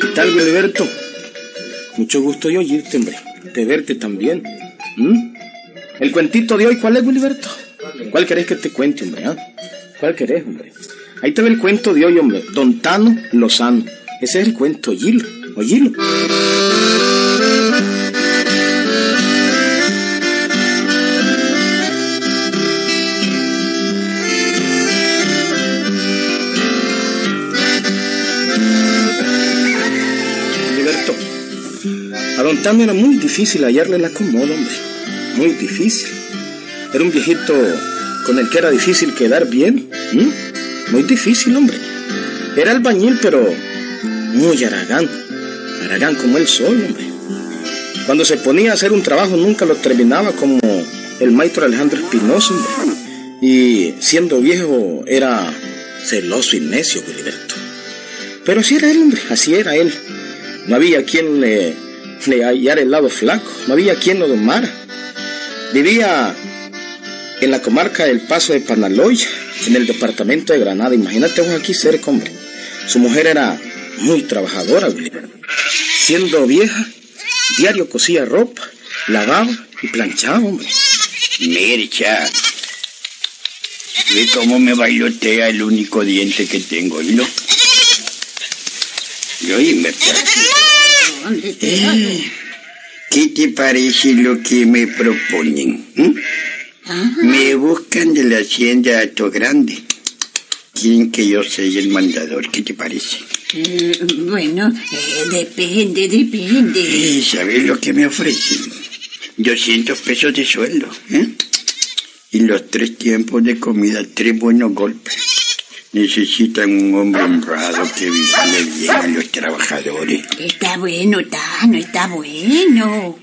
¿Qué tal, Gilberto? Mucho gusto de oírte, hombre. De verte también. ¿Mm? ¿El cuentito de hoy cuál es, Gilberto? ¿Cuál querés que te cuente, hombre? ah? ¿Cuál querés, hombre? Ahí te ve el cuento de hoy, hombre. Don Tano Lozano. Ese es el cuento, oílo, oílo. Don Tano era muy difícil hallarle la acomodo, hombre. Muy difícil. Era un viejito con el que era difícil quedar bien. Muy difícil, hombre. Era albañil, pero muy aragán. Aragán como el sol, hombre. Cuando se ponía a hacer un trabajo nunca lo terminaba como el maestro Alejandro Espinosa, hombre. Y siendo viejo era celoso y necio, Gilberto. Pero así era él, hombre, así era él. No había quien le, le hallara el lado flaco, no había quien lo domara. Vivía en la comarca del Paso de Panaloy, en el departamento de Granada. Imagínate vos aquí cerca, hombre. Su mujer era muy trabajadora, Gilberto. Siendo vieja, diario cosía ropa, lavaba y planchaba, hombre. Mircha, ve cómo me bailotea el único diente que tengo, ¿y no? Y oíme, eh, ¿qué te parece lo que me proponen? ¿Mm? Me buscan de la hacienda Alto Grande. Quieren que yo sea el mandador, ¿qué te parece? Eh, bueno, eh, depende, depende. ¿Sabes lo que me ofrecen? 200 pesos de sueldo, ¿eh? Y los tres tiempos de comida, tres buenos golpes. Necesitan un hombre honrado que vigile bien a los trabajadores. Está bueno, Tano, está bueno.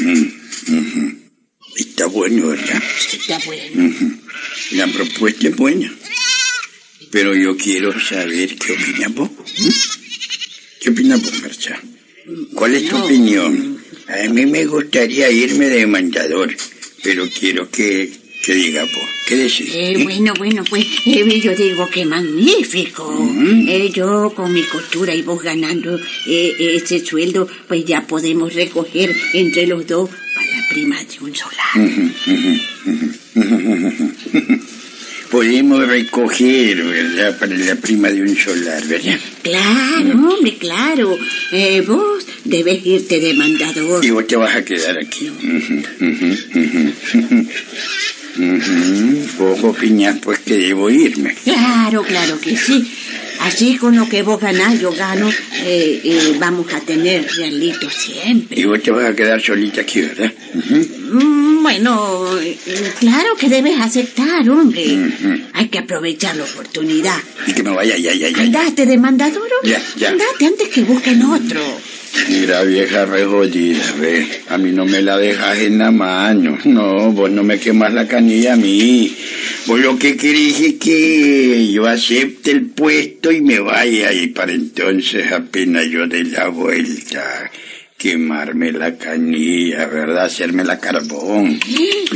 Mm. Está bueno, ¿verdad? Está bueno. La propuesta es buena. Pero yo quiero saber qué opinas vos. ¿Qué opinas vos, Marcha? ¿Cuál es tu No. opinión? A mí me gustaría irme de mandador, pero quiero que, que digas vos. ¿Qué decís? Eh, ¿Eh? bueno, bueno, pues eh, yo digo que magnífico. Ujú. Eh, yo con mi costura y vos ganando eh, ese sueldo, pues ya podemos recoger entre los dos para la prima de un solar. Podemos recoger, ¿verdad? Para la prima de un solar, ¿verdad? Claro, hombre, claro. Eh, vos debes irte de mandador. Y vos te vas a quedar aquí. Ujú. Ujú. Vos opinás pues que debo irme. Claro, claro que sí. Así con lo que vos ganás, yo gano, eh, eh, vamos a tener realitos siempre. Y vos te vas a quedar solita aquí, ¿verdad? Mm, Bueno, eh, claro que debes aceptar, hombre. Ujú. Hay que aprovechar la oportunidad. Y que me vaya, ya, ya, ya. Andate de mandador, hombre. Ya, ya. Andate antes que busquen otro. Mira, vieja re jodida, ve. A mí no me la dejas en la mano. No, vos no me quemas la canilla a mí. Vos lo que querés es que yo acepte el puesto y me vaya. Y para entonces apenas yo dé la vuelta, quemarme la canilla, ¿verdad? Hacerme la carbón.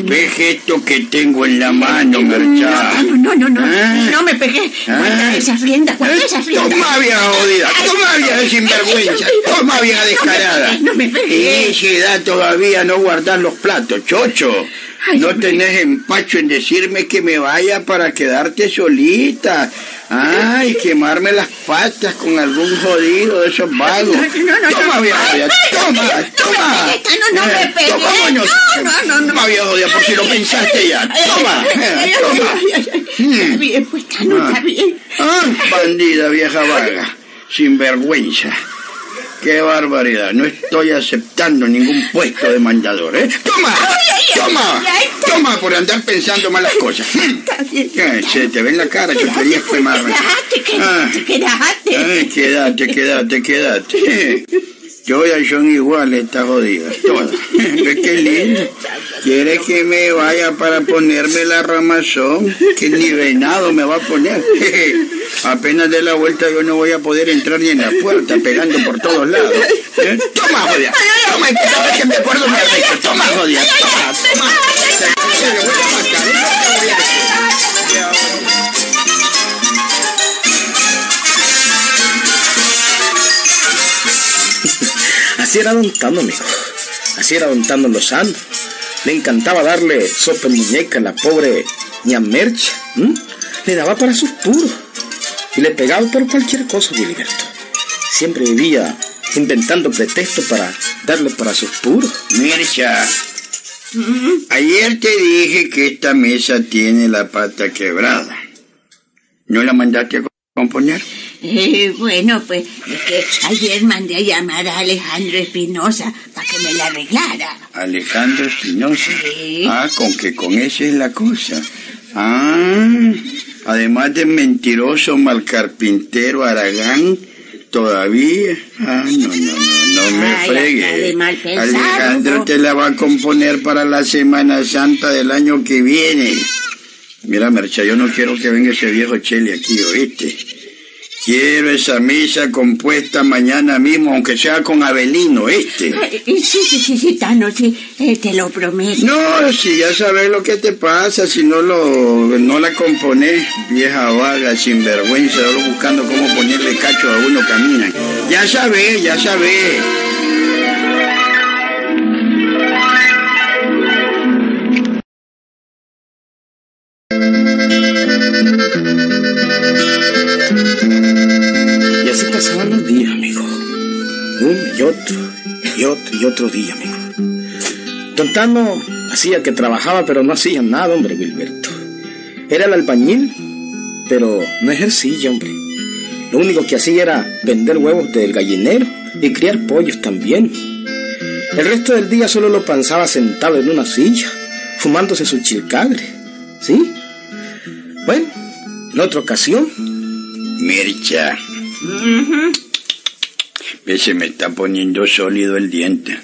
¿Ves esto que tengo en la mano, Merchá? No, no, no, no, Ah. no me pegué. Guarda Ah. esas riendas, guarda esas riendas. Toma vieja jodida, toma vieja sinvergüenza, toma vieja descarada. No me pegué. Esa edad todavía no guardar los platos, chocho. Ay, No tenés empacho en decirme que me vaya para quedarte solita. Ay, quemarme las patas con algún jodido de esos vagos. No, no, no, Toma, toma, toma. no, no me Eh. Toma. No, no, no, no. Toma, jodida, por si lo pensaste ya. Toma, eh, toma. Está bien, pues, Ah. está bien. Ah, bandida vieja vaga, sin vergüenza. Qué barbaridad, no estoy aceptando ningún puesto de mandador, ¿eh? ¡Toma! ¡Toma! ay, ay. ¡Toma por andar pensando malas cosas! Eh, Se te ve en la cara, yo quería Quédate, quemarme. quédate, Ah. quédate, quédate. Ay, quédate, quédate, quédate. Todas son iguales, estas jodidas, todas. Ve qué lindo. ¿Quiere que me vaya para ponerme la ramazón? Que ni venado me va a poner. Apenas de la vuelta yo no voy a poder entrar ni en la puerta, pegando por todos lados. ¿Eh? Toma, jodida. Toma, que cada vez que me acuerdo me arrecho. Toma, jodida. Toma, toma. Así era don Tano, amigo. Así era don Tano Lozano. Le encantaba darle sopa en muñeca a la pobre ñamercha. Le daba para sus puros. Y le pegaba por cualquier cosa, Gilberto. Siempre vivía inventando pretextos para darle para sus puros. Mircha, ayer te dije que esta mesa tiene la pata quebrada. ¿No la mandaste a componer? Eh, bueno, pues es que ayer mandé a llamar a Alejandro Espinosa para que me la arreglara. Alejandro Espinosa. Sí. Ah, con que con esa es la cosa. Ah, además de mentiroso malcarpintero Aragán, todavía. Ah, no, no, no, no me Ay, fregues. mal Alejandro ¿no? te la va a componer para la Semana Santa del año que viene. Mira, Mercha, yo no quiero que venga ese viejo Chele aquí, ¿oíste? Quiero esa misa compuesta mañana mismo, aunque sea con Abelino, eh, sí, sí, sí, sí, Tano, sí, eh, te lo prometo. No, si ya sabes lo que te pasa, si no lo no la compones, vieja vaga, sinvergüenza, solo buscando cómo ponerle cacho a uno camina. Ya sabes, ya sabes. Otro día, amigo. Don Tano hacía que trabajaba, pero no hacía nada, hombre, Gilberto. Era el albañil, pero no ejercía, hombre. Lo único que hacía era vender huevos del gallinero y criar pollos también. El resto del día solo lo pensaba sentado en una silla, fumándose su chilcagre. ¿Sí? Bueno, en otra ocasión, Mircha. Ve, se me está poniendo sólido el diente.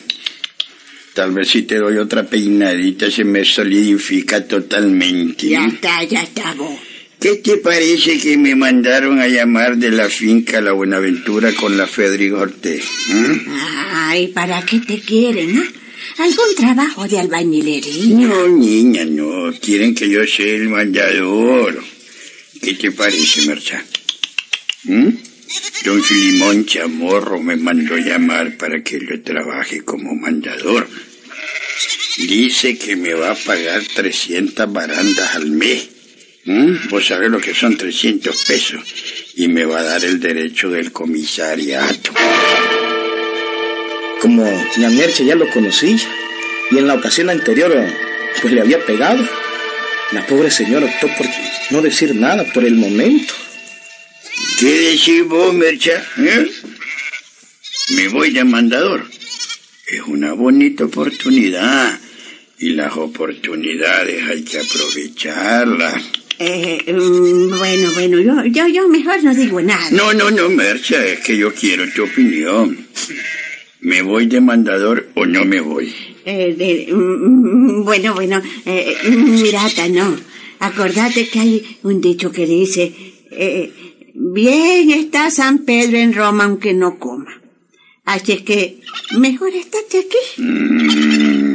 Tal vez si te doy otra peinadita se me solidifica totalmente. Ya está, ya está vos. ¿Qué te parece que me mandaron a llamar de la finca La Buenaventura con la Federico Ortez? ¿Mm? Ay, ¿para qué te quieren, ah? ¿Algún trabajo de albañilería? No, niña, no. Quieren que yo sea el mandador. ¿Qué te parece, Mercha? ¿Mm? Don Filimón Chamorro me mandó llamar para que yo trabaje como mandador. Dice que me va a pagar 300 barandas al mes. ¿Mm? Vos sabés lo que son 300 pesos. Y me va a dar el derecho del comisariato. como la Merche ya lo conocía y en la ocasión anterior pues le había pegado, la pobre señora optó por no decir nada por el momento. ¿Qué decís vos, Mercha? ¿Eh? Me voy de mandador. Es una bonita oportunidad. Y las oportunidades hay que aprovecharlas. Eh, mm, bueno, bueno, yo, yo, yo mejor no digo nada. No, no, no, Mercha, es que yo quiero tu opinión. ¿Me voy de mandador o no me voy? Eh, de- mm, bueno, bueno, eh, mirata, no. Acordate que hay un dicho que dice, eh, bien está San Pedro en Roma aunque no coma. Así es que mejor estate aquí. Mm,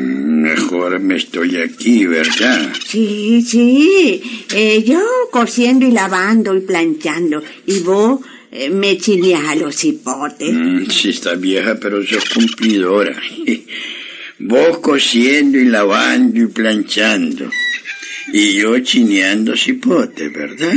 mejor me estoy aquí, ¿verdad? Sí, sí. Eh, yo cosiendo y lavando y planchando. Y vos eh, me chineas a los hipotes. Mm, sí, está vieja, pero sos cumplidora. Vos cosiendo y lavando y planchando. Y yo chineando cipote, ¿verdad?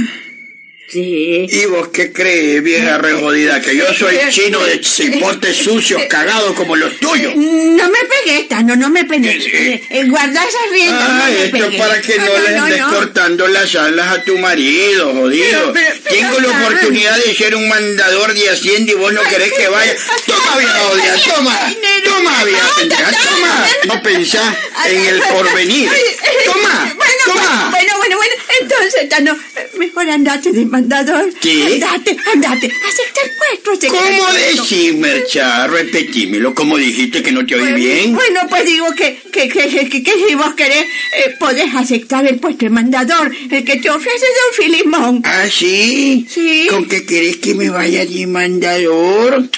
Sí. ¿Y vos qué crees, vieja rejodida? Que yo soy chino de cipotes sucios cagados como los tuyos. No me pegues, Tano, no me pegues. Eh, guarda esas riendas, Ah, no me esto pegues. para que no, le no, andes no. cortando las alas a tu marido, jodido. Pero, pero, pero, Tengo la oportunidad de ser un mandador de Hacienda y vos no querés que vaya. Toma, vieja jodida, toma. Ay, Toma, vieja no, pendeja, toma. No pensás Ay, en el ay, porvenir. ay, ay, Toma, Bueno, toma. bueno, bueno, bueno. Entonces, Tano, eh, mejor andate de mandador. ¿Qué? Andate, andate. Acepta el puesto. acepta ¿Cómo decís, Mercha? Repetímelo. ¿Cómo dijiste que no te oí Bueno, bien? Bueno, pues digo que, que, que, que, que- que si vos querés, eh, podés aceptar el puesto de mandador, el que te ofrece Don Filimón. ¿Ah, sí? Sí. ¿Con qué querés que me vaya de mandador?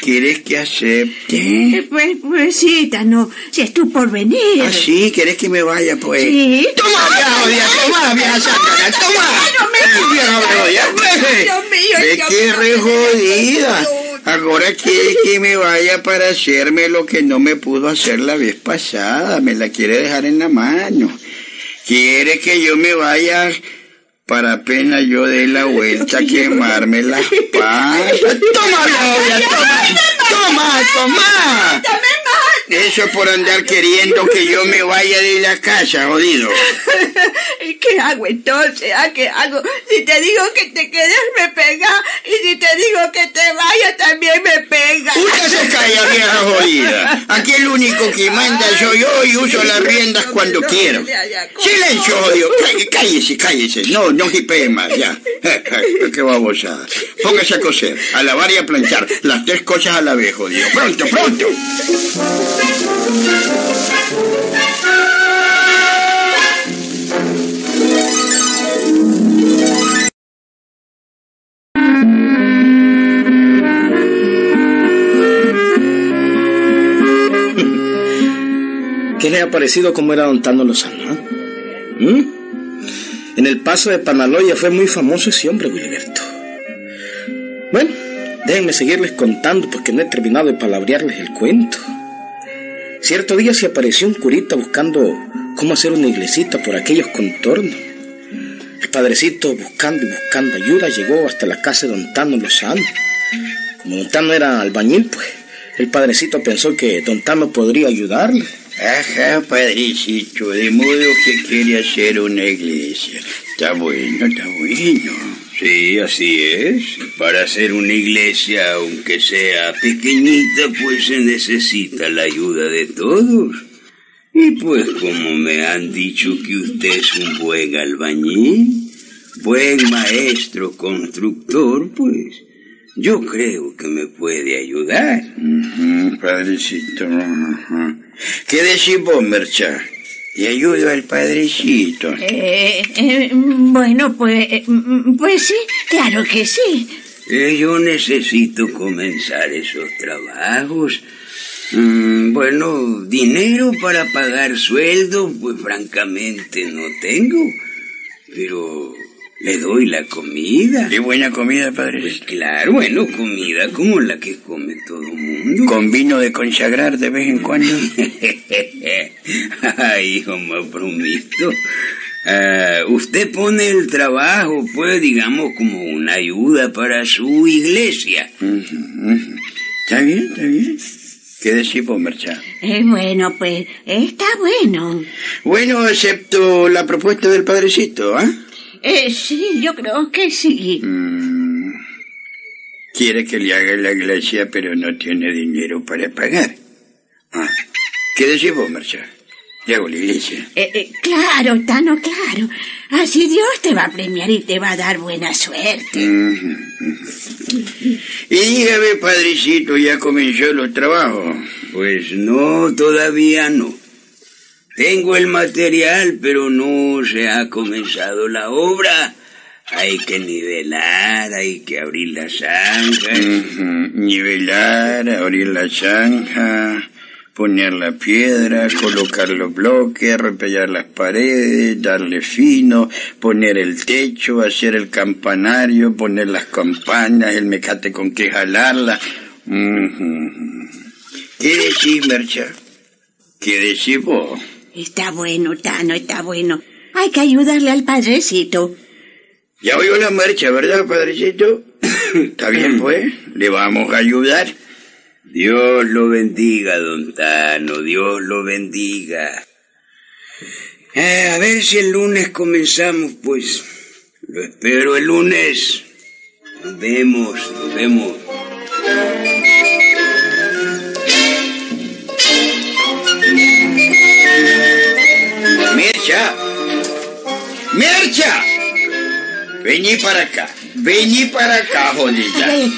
¿Quieres que acepte? Eh, Pues, pues sí, Tano, si es tu porvenir. ¿Ah, sí? ¿Querés que me vaya, pues? Sí. Toma, vieja jodida, toma, vieja sácala, toma. no me- vieja pues. Dios mío, Ve Dios que mío. re jodida. Ahora quiere que me vaya para hacerme lo que no me pudo hacer la vez pasada. Me la quiere dejar en la mano. Quiere que yo me vaya para apenas yo dé la vuelta a quemarme las patas. ¡Toma, novia! ¡Toma! ¡Toma, toma! Eso por andar queriendo que yo me vaya de la casa, jodido. ¿Qué hago entonces? ¿A qué hago? Si te digo que te quedes, me pega. Y si te digo que te vayas, también me pega. Usted se calla, vieja jodida. Aquí el único que manda soy yo y uso las riendas cuando quiero. Silencio, jodido. Cállese, cállese. No, no hipee más, ya. Qué babosa. Póngase a coser, a lavar y a planchar. Las tres cosas a la vez, jodido. Pronto, pronto. ¿Qué le ha parecido cómo era don Tano Lozano? ¿Mm? En el paso de Panaloya fue muy famoso ese hombre, Wilberto. Bueno, déjenme seguirles contando porque no he terminado de palabrearles el cuento. Cierto día se apareció un curita buscando cómo hacer una iglesita por aquellos contornos. El padrecito, buscando y buscando ayuda, llegó hasta la casa de don Tano Lozano. Como don Tano era albañil, pues el padrecito pensó que don Tano podría ayudarle. Ajá, padrecito, de modo que quiere hacer una iglesia. Está bueno, está bueno. Sí, así es. Para hacer una iglesia, aunque sea pequeñita, pues se necesita la ayuda de todos. Y pues como me han dicho que usted es un buen albañil, buen maestro constructor, pues yo creo que me puede ayudar. Ujú, padrecito. ajá. ¿Qué decís vos? Y ayudo al padrecito. Eh, eh, bueno, pues, eh, pues sí, claro que sí. Eh, yo necesito comenzar esos trabajos. Mm, bueno, dinero para pagar sueldo, pues francamente no tengo. Pero le doy la comida. ¿Qué buena comida, Pues padrecito? claro, bueno, comida como la que come todo el mundo. Con vino de consagrar de vez en cuando. Ay, hijo más bromito. Ah, usted pone el trabajo, pues, digamos, como una ayuda para su iglesia. Está bien, está bien. ¿Qué decís vos, Mercha? Eh, bueno, pues está bueno. Bueno, acepto la propuesta del padrecito, ¿ah? Eh, sí, yo creo que sí. Mm, quiere que le haga la iglesia, pero no tiene dinero para pagar. Ah, ¿Qué decís vos, Mercha? Le hago la iglesia. Eh, eh, claro, Tano, claro. Así Dios te va a premiar y te va a dar buena suerte. Y dígame, padrecito, ¿ya comenzó los trabajos? Pues no, todavía no. Tengo el material, pero no se ha comenzado la obra. Hay que nivelar, hay que abrir la zanja. Nivelar, abrir la zanja, poner la piedra, colocar los bloques, repellar las paredes, darle fino, poner el techo, hacer el campanario, poner las campanas, el mecate con que jalarla. ¿Qué decís, Mercha? ¿Qué decís vos? Está bueno, Tano, está bueno. Hay que ayudarle al padrecito. Ya oyó la marcha, ¿verdad, padrecito? Está bien, pues. Le vamos a ayudar. Dios lo bendiga, don Tano, Dios lo bendiga. Eh, a ver si el lunes comenzamos, pues. Lo espero el lunes. Nos vemos, nos vemos. ¡Mercha! ¡Mercha! Vení para acá. Vení para acá, jodida. Eh,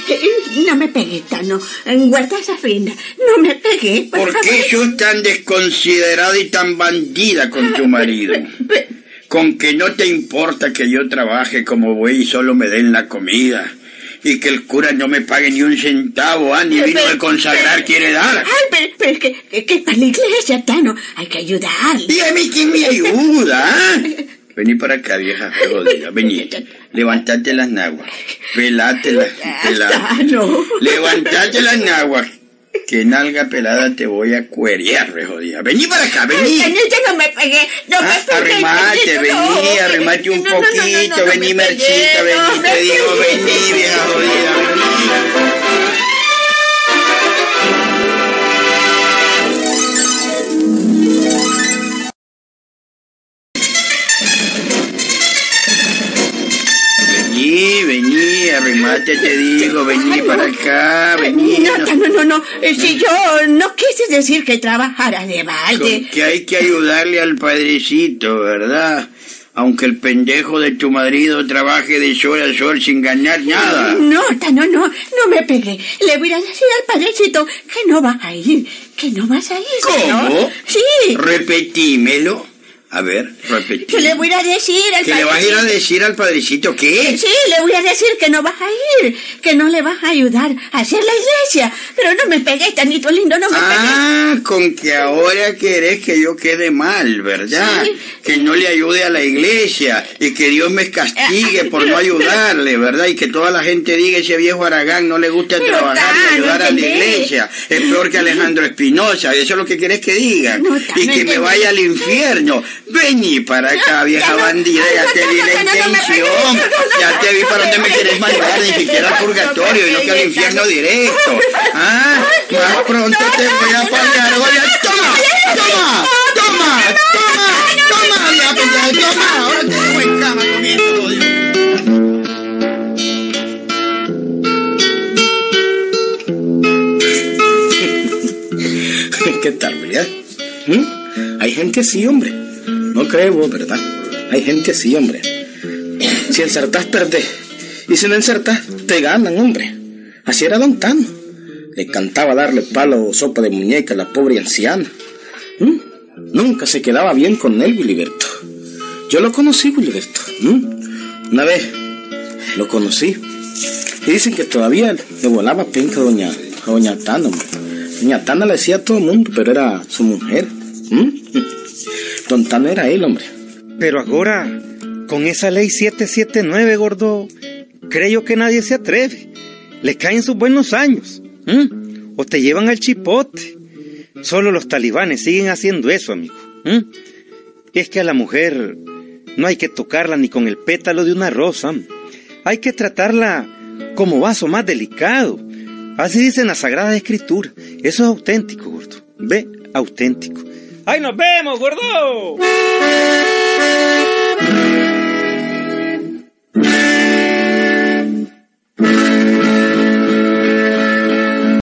no me pegues, Tano. Guarda esa prenda. No me pegues, por, ¿Por qué sos tan desconsiderada y tan bandida con tu marido? Con que no te importa que yo trabaje como buey y solo me den la comida. Y que el cura no me pague ni un centavo, ah, ni vino de consagrar quiere dar. Ay, pero, pero es que, que, para la iglesia, Tano, hay que ayudar. ¿Y a mí quién me ayuda? ah? Vení para acá, vieja jodida. Vení. Levantate las naguas. Pelate las. Pelate. Levantate las naguas. Que nalga pelada te voy a cuerear, re jodida. Vení para acá, vení. Tanito, no me pegué, no me Ah, pegué. arrimate, Tanito, vení, no. arrimate un No, poquito, vení, me Merchita, pegué, vení, me te digo, pegué. vení, vieja arrimate, te digo, vení para acá, vení. No, no- no, no, no. Eh, Si yo no quise decir que trabajara de balde. Que hay que ayudarle al padrecito, ¿verdad? Aunque el pendejo de tu marido trabaje de sol a sol sin ganar nada. No, no, no, no me pegué. Le voy a decir al padrecito que no vas a ir, que no vas a ir. ¿Cómo? Sí, Repetímelo. A ver, repetí. que le voy a decir al ¿Que le vas a ir a decir al padrecito qué? Sí, le voy a decir que no vas a ir, que no le vas a ayudar a hacer la iglesia. Pero no me pegué, tanito lindo, no me Ah, con que ahora querés que yo quede mal, ¿verdad? Sí. Que no le ayude a la iglesia y que Dios me castigue por no ayudarle, ¿verdad? Y que toda la gente diga ese viejo Aragán no le gusta trabajar y ayudar no a la iglesia. Es peor que Alejandro Espinosa, eso es lo que querés que diga. No, y que me vaya al infierno. Vení para acá, vieja bandida, ya te vi la intención. Ya te vi para dónde me no, mandar, ni siquiera al purgatorio, y no que al no, infierno no, directo. Ah, más pronto te voy a pagar, oye, toma, toma, toma, toma, toma, vieja pendeja, toma, ahora te dejo en cama comiendo, Dios. ¿Qué tal, Julián? ¿Mm? Hay gente así, hombre. No creo ¿verdad? Hay gente así, hombre. Si ensartás, perdés. Y si no ensartás, te ganan, hombre. Así era Don Tano. Le cantaba darle palo o sopa de muñeca a la pobre anciana. ¿Mm? Nunca se quedaba bien con él, Wiliberto. Yo lo conocí, Wiliberto. ¿Mm? Una vez lo conocí. Y dicen que todavía le volaba penca a doña, a doña Tana, hombre. Doña Tana le decía a todo el mundo, pero era su mujer. ¿Mm? Don Tano era él, hombre. Pero ahora, con esa ley 779, gordo, creo que nadie se atreve. Le caen sus buenos años. O te llevan al chipote. Solo los talibanes siguen haciendo eso, amigo. Es que a la mujer no hay que tocarla ni con el pétalo de una rosa. Hay que tratarla como vaso más delicado. Así dice en la Sagrada Escritura. Eso es auténtico, gordo. Ve, auténtico. ¡Ahí nos vemos, gordo!